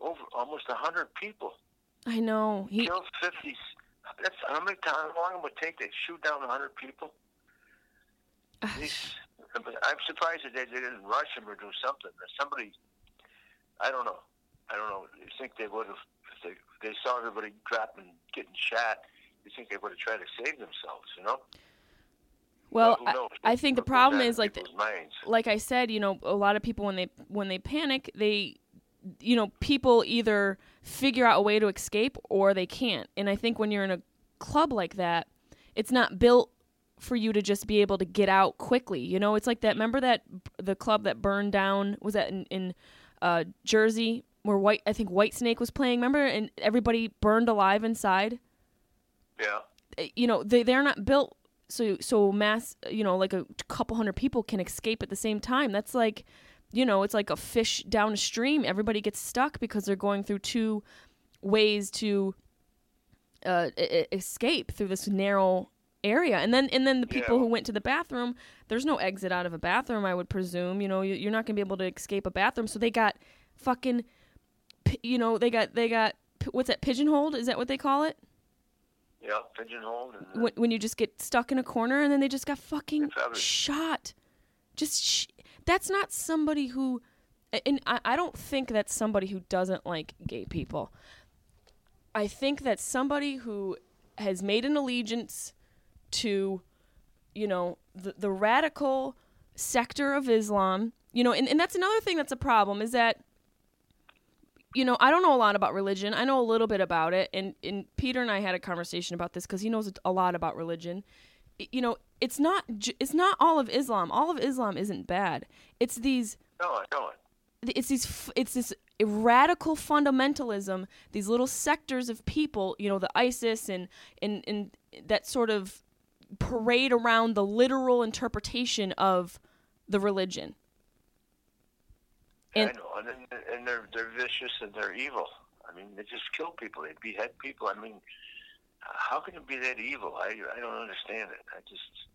over almost a hundred people, I know. He killed fifty. That's how many times how long it would take to shoot down a hundred people. I'm surprised that they, they didn't rush him or do something. Somebody, I don't know. I don't know. You think they would have, if they, if they saw everybody dropping, getting shot, you think they would have tried to save themselves, you know? well, Who I. I think the problem is like the, like I said, you know, a lot of people when they when they panic, they you know, people either figure out a way to escape or they can't. And I think when you're in a club like that, it's not built for you to just be able to get out quickly. You know, it's like that remember that the club that burned down was that in, in uh Jersey where White I think White Snake was playing, remember? And everybody burned alive inside Yeah. uh, you know they they're not built so so mass you know like a couple hundred people can escape at the same time that's like you know it's like a fish down a stream everybody gets stuck because they're going through two ways to uh escape through this narrow area and then and then the people Yeah. who went to the bathroom there's no exit out of a bathroom i would presume you know you- you're not going to be able to escape a bathroom so they got fucking you know they got they got what's that pigeonholed is that what they call it Yeah. Pigeonholed. And, when, when you just get stuck in a corner and then they just got fucking shot. Just sh- that's not somebody who, and I, I don't think that's somebody who doesn't like gay people. I think that somebody who has made an allegiance to, you know, the the radical sector of Islam. You know, and, and that's another thing that's a problem is that you know, I don't know a lot about religion. I know a little bit about it, and and Peter and I had a conversation about this because he knows a lot about religion. You know, it's not it's not all of Islam. All of Islam isn't bad. It's these no, I know it. it's these it's this radical fundamentalism. These little sectors of people, you know, the ISIS and and and that sort of parade around the literal interpretation of the religion. And- I know, and, and they're they're vicious and they're evil. I mean, they just kill people. They behead people. I mean, how can it be that evil? I I don't understand it. I just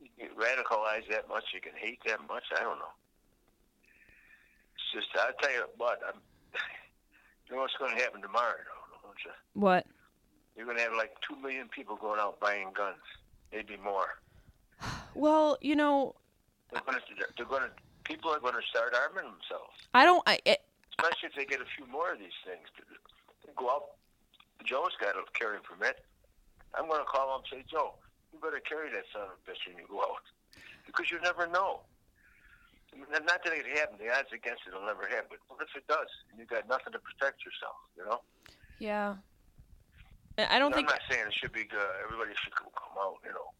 you get radicalized that much. You can hate that much. I don't know. It's just I'll tell you what. I'm, you know what's going to happen tomorrow, though, don't you? What? You're going to have like two million people going out buying guns, maybe more. Well, you know, They're going to they're going to people are going to start arming themselves. I don't. I, it, especially if they get a few more of these things. Go out, Joe's got a carry permit. I'm going to call him and say, Joe, you better carry that son of a bitch when you go out, because you never know. Not that it happened. The odds against it will never happen. But what if it does? And you got nothing to protect yourself. You know. yeah. I don't think. I'm not saying it should be. Uh, everybody should come out. You know,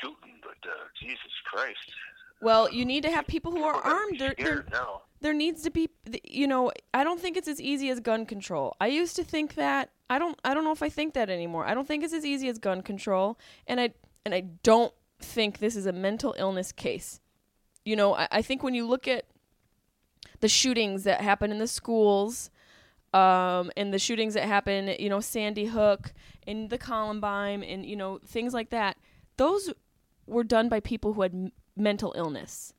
shooting. But uh, Jesus Christ. Well, you need to have people who are armed. There, there, there needs to be. You know, I don't think it's as easy as gun control. I used to think that. I don't. I don't know if I think that anymore. I don't think it's as easy as gun control, and I and I don't think this is a mental illness case. You know, I, I think when you look at the shootings that happen in the schools, um, and the shootings that happen, you know, Sandy Hook and the Columbine, and you know things like that. Those were done by people who had m- mental illness.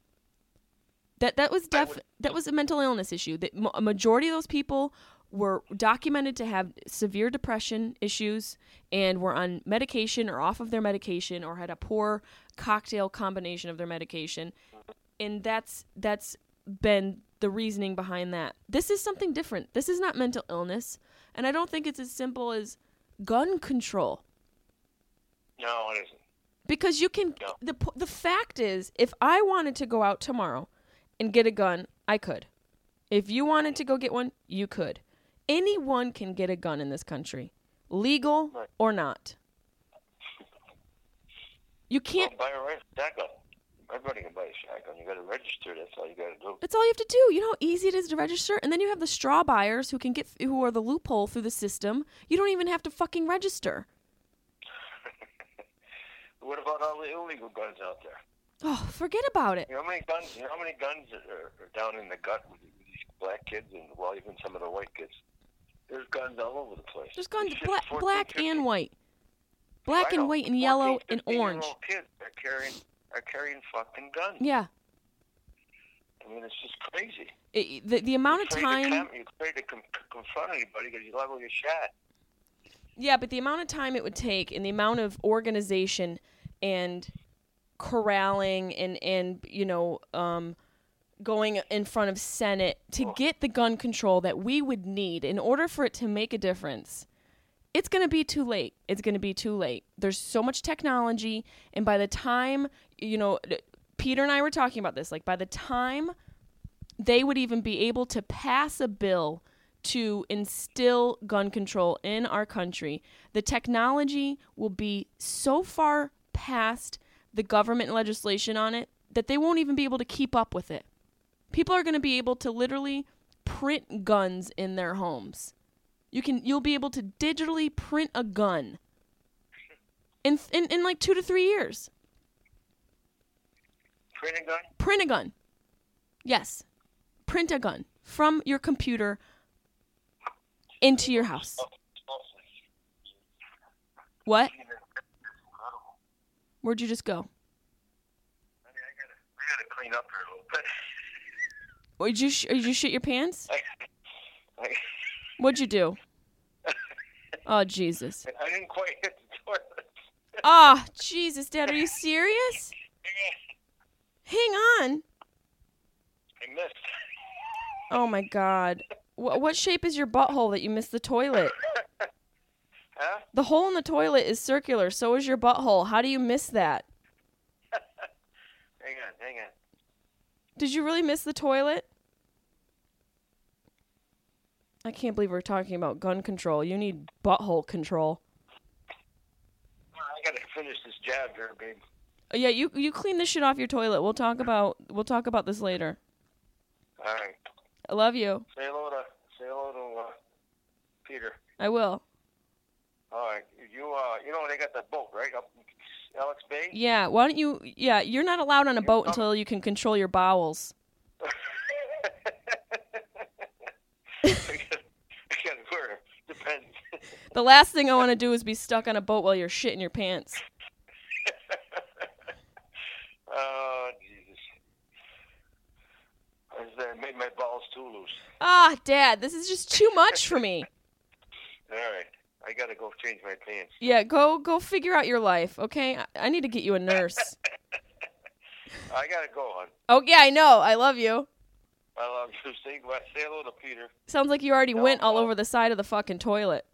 That that was def would- that was a mental illness issue. That mo- a majority of those people were documented to have severe depression issues and were on medication or off of their medication or had a poor cocktail combination of their medication. And that's that's been the reasoning behind that. This is something different. This is not mental illness, and I don't think it's as simple as gun control No, it isn't. because you can Yeah. the the fact is if i wanted to go out tomorrow and get a gun i could if you wanted to go get one you could anyone can get a gun in this country legal Right. or not you can't Well, buy a right shotgun. Everybody can buy a shotgun. You got to register. That's all you got to do. that's all you have to do you know how easy it is to register and then you have the straw buyers who can get who are the loophole through the system you don't even have to fucking register What about all the illegal guns out there? Oh, forget about it. You know how many guns? You know how many guns are, are down in the gut with these black kids and well, even some of the white kids. There's guns all over the place. There's guns black, 14, black 15 and white, black and white and 14, yellow and 15 year orange. kids are carrying are carrying fucking guns. Yeah, I mean, it's just crazy. it, the the amount of You're time. com- you're afraid to com- confront anybody because you liable to get shot. Yeah, but the amount of time it would take and the amount of organization and corralling and and you know um, going in front of Senate to get the gun control that we would need in order for it to make a difference. It's going to be too late. It's going to be too late. There's so much technology and by the time, you know, Peter and I were talking about this, like by the time they would even be able to pass a bill to instill gun control in our country, the technology will be so far past the government legislation on it that they won't even be able to keep up with it. People are going to be able to literally print guns in their homes. You can you'll be able to digitally print a gun in in, in like 2 to 3 years. Print a gun? Print a gun. Yes. Print a gun from your computer into your house. What? Where'd you just go? I gotta, I gotta clean up here a little bit. Did you sh- did you shit your pants? I, I, What'd you do? Oh Jesus! I didn't quite hit the toilet. Oh Jesus, Dad, are you serious? Hang on. I missed. Oh my God. Wh- what shape is your butthole that you missed the toilet? Huh? The hole in the toilet is circular. So is your butthole. How do you miss that? Hang on, hang on. Did you really miss the toilet? I can't believe we're talking about gun control. You need butthole control. I gotta finish this job here, babe. Yeah, you you clean this shit off your toilet. We'll talk about we'll talk about this later. All right. I love you. Say hello to say hello to uh, Peter. I will. All right. You uh, you know they got that boat right up Alex Bay. Yeah, why don't you Yeah, you're not allowed on a boat until you can control your bowels. I gotta wear. Depends. The last thing I want to do is be stuck on a boat while you're shitting your pants. oh Jesus! I made my balls too loose. Ah, dad, this is just too much for me. All right. I gotta go change my pants. Yeah, go go figure out your life, okay? I, I need to get you a nurse. I gotta go on. Oh, yeah, I know. I love you. I love you. Say, say hello to Peter. Sounds like you already went all no. over the side of the fucking toilet.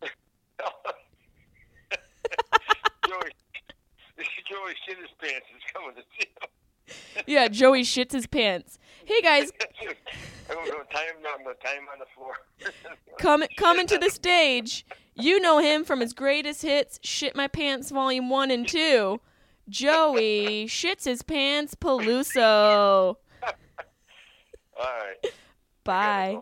Joey, Joey shit his pants is coming to see him. Yeah, Joey shits his pants. Hey guys, I'm gonna tie him down. I'm gonna tie him on the floor. come coming to the stage. You know him from his greatest hits, Shit My Pants Volume 1 and 2. Joey shits his pants Peluso. All right. Bye.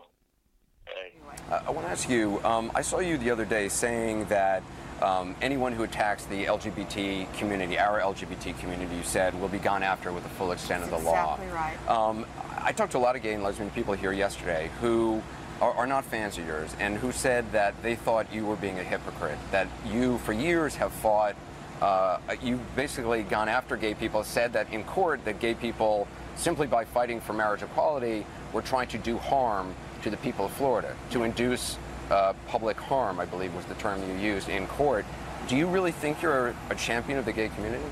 I want to ask you. Um, I saw you the other day saying that um, anyone who attacks the LGBT community, our LGBT community, you said, will be gone after with the full extent of the That's law. exactly right. Um, I talked to a lot of gay and lesbian people here yesterday who are, are not fans of yours and who said that they thought you were being a hypocrite. That you, for years, have fought. Uh, you've basically gone after gay people. Said that in court that gay people, simply by fighting for marriage equality, were trying to do harm to the people of Florida, to induce uh, public harm. I believe was the term you used in court. Do you really think you're a champion of the gay community?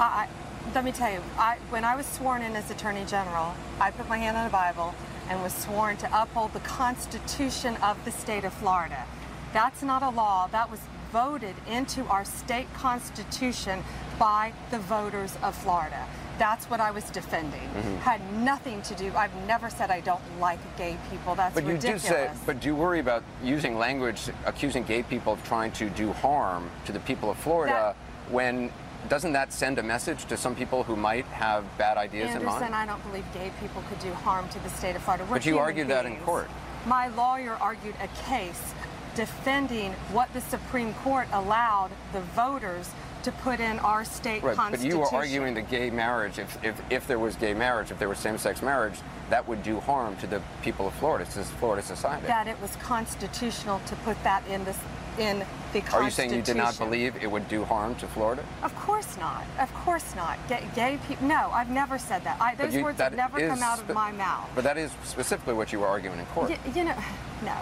I, let me tell you, I, when I was sworn in as Attorney General, I put my hand on the Bible and was sworn to uphold the Constitution of the state of Florida. That's not a law. That was voted into our state constitution by the voters of Florida. That's what I was defending. Mm-hmm. Had nothing to do. I've never said I don't like gay people. That's But you ridiculous. do say, but do you worry about using language accusing gay people of trying to do harm to the people of Florida when doesn't that send a message to some people who might have bad ideas in Anderson, mind? I don't believe gay people could do harm to the state of Florida. We're But you argued that in court. My lawyer argued a case defending what the Supreme Court allowed the voters to put in our state Right, but you are arguing that gay marriage, if, if, if there was gay marriage, if there was same-sex marriage, that would do harm to the people of Florida, to Florida society. that it was constitutional to put that in this in the Constitution. Are you saying you did not believe it would do harm to Florida? Of course not. Of course not. Gay, gay people. No, I've never said that. I, those you- words that have never come out of my mouth. But that is specifically what you were arguing in court. Y- you know, no,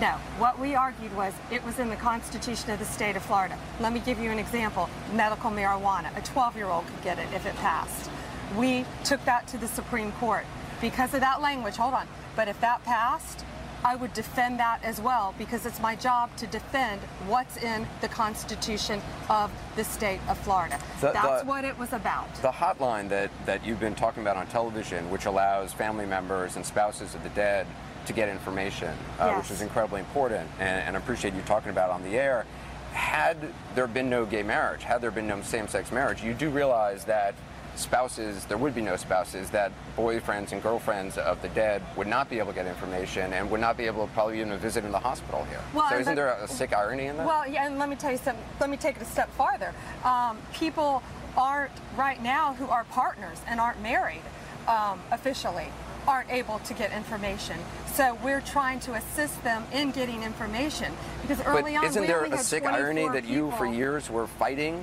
no. What we argued was it was in the Constitution of the state of Florida. Let me give you an example. Medical marijuana. A 12-year-old could get it if it passed. We took that to the Supreme Court because of that language. Hold on. But if that passed, I would defend that as well because it's my job to defend what's in the Constitution of the state of Florida. The- That's the- what it was about. The hotline that, that you've been talking about on television, which allows family members and spouses of the dead to get information, uh, which is incredibly important, and, and I appreciate you talking about on the air. Had there been no gay marriage, had there been no same-sex marriage, you do realize that spouses, there would be no spouses, that boyfriends and girlfriends of the dead would not be able to get information and would not be able to probably even visit in the hospital here. Well, so isn't the- there a sick irony in that? Well, yeah, and let me tell you something. Let me take it a step farther. Um, people aren't right now who are partners and aren't married um, officially aren't able to get information. So we're trying to assist them in getting information because early but on isn't there a sick irony 24 that you, for years, were fighting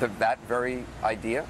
the, that very idea?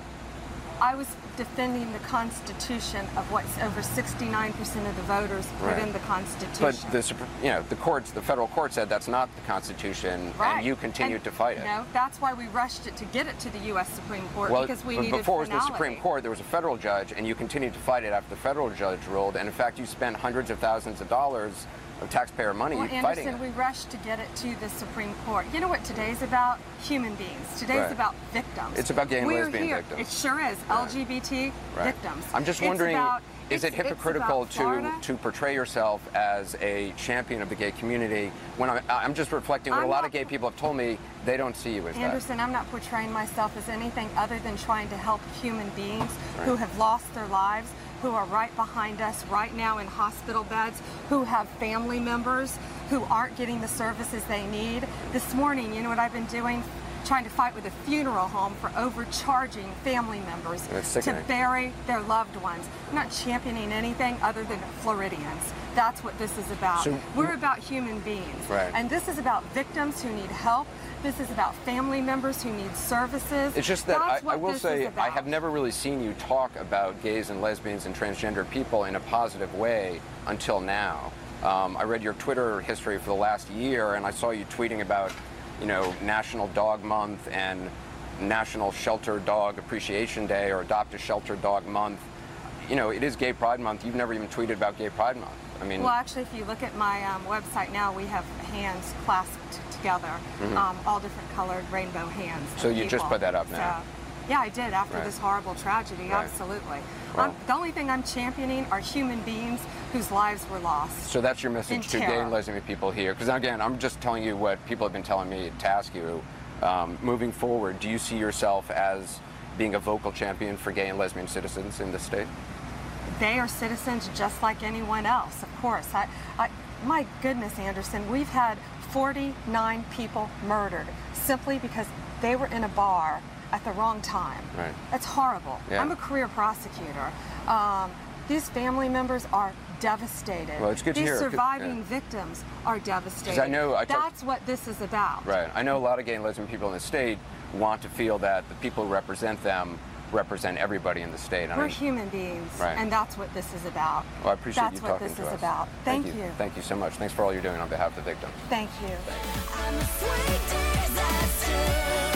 I was defending the Constitution of what's over 69% of the voters put Right. in the Constitution. But the you know the courts, the federal court said that's not the Constitution, Right. and you continued And, to fight it. No, that's why we rushed it to get it to the U.S. Supreme Court well, because we needed before it was the Supreme. Court, there was a federal judge, and you continued to fight it after the federal judge ruled. And in fact, you spent hundreds of thousands of dollars of taxpayer money Well, fighting Anderson, it. we rushed to get it to the Supreme Court. You know what today's about? Human beings. Today's Right. about victims. It's about gay and We're lesbian here. victims. It sure is. LGBT Right. victims. I'm just wondering, about- is it hypocritical to to portray yourself as a champion of the gay community when I'm, I'm just reflecting what I'm a lot not- of gay people have told me they don't see you as that? Anderson, I'm not portraying myself as anything other than trying to help human beings who have lost their lives, who are right behind us right now in hospital beds, who have family members who aren't getting the services they need. This morning, you know what I've been doing? Trying to fight with a funeral home for overcharging family members to bury their loved ones. I'm not championing anything other than Floridians. That's what this is about. So- We're about human beings. Right. And this is about victims who need help. This is about family members who need services. It's just that I, I will say I have never really seen you talk about gays and lesbians and transgender people in a positive way until now. Um, I read your Twitter history for the last year, and I saw you tweeting about, you know, National Dog Month and National Shelter Dog Appreciation Day or Adopt a Shelter Dog Month. You know, it is Gay Pride Month. You've never even tweeted about Gay Pride Month. I mean, Well, actually, if you look at my um, website now, we have hands clasped together, um, all different colored rainbow hands. So you just put that up now? So, yeah, I did after Right. this horrible tragedy. Right. Absolutely. Well- Um, the only thing I'm championing are human beings whose lives were lost. So that's your message to gay and lesbian people here. Because again, I'm just telling you what people have been telling me to ask you. Um, moving forward, do you see yourself as being a vocal champion for gay and lesbian citizens in the state? they are citizens just like anyone else, of course. I, I, my goodness, Anderson, we've had 49 people murdered simply because they were in a bar at the wrong time. Right. That's horrible. Yeah. I'm a career prosecutor. Um, these family members are devastated. Well, it's good to these surviving yeah. victims are devastated. I know I That's what this is about. Right. I know a lot of gay and lesbian people in the state want to feel that the people who represent them represent everybody in the state. I We're mean, human beings, Right. and that's what this is about. well, I appreciate that's you what talking this to is us. about. Thank, you. Thank you so much. Thanks for all you're doing on behalf of the victims. Thank you. I'm a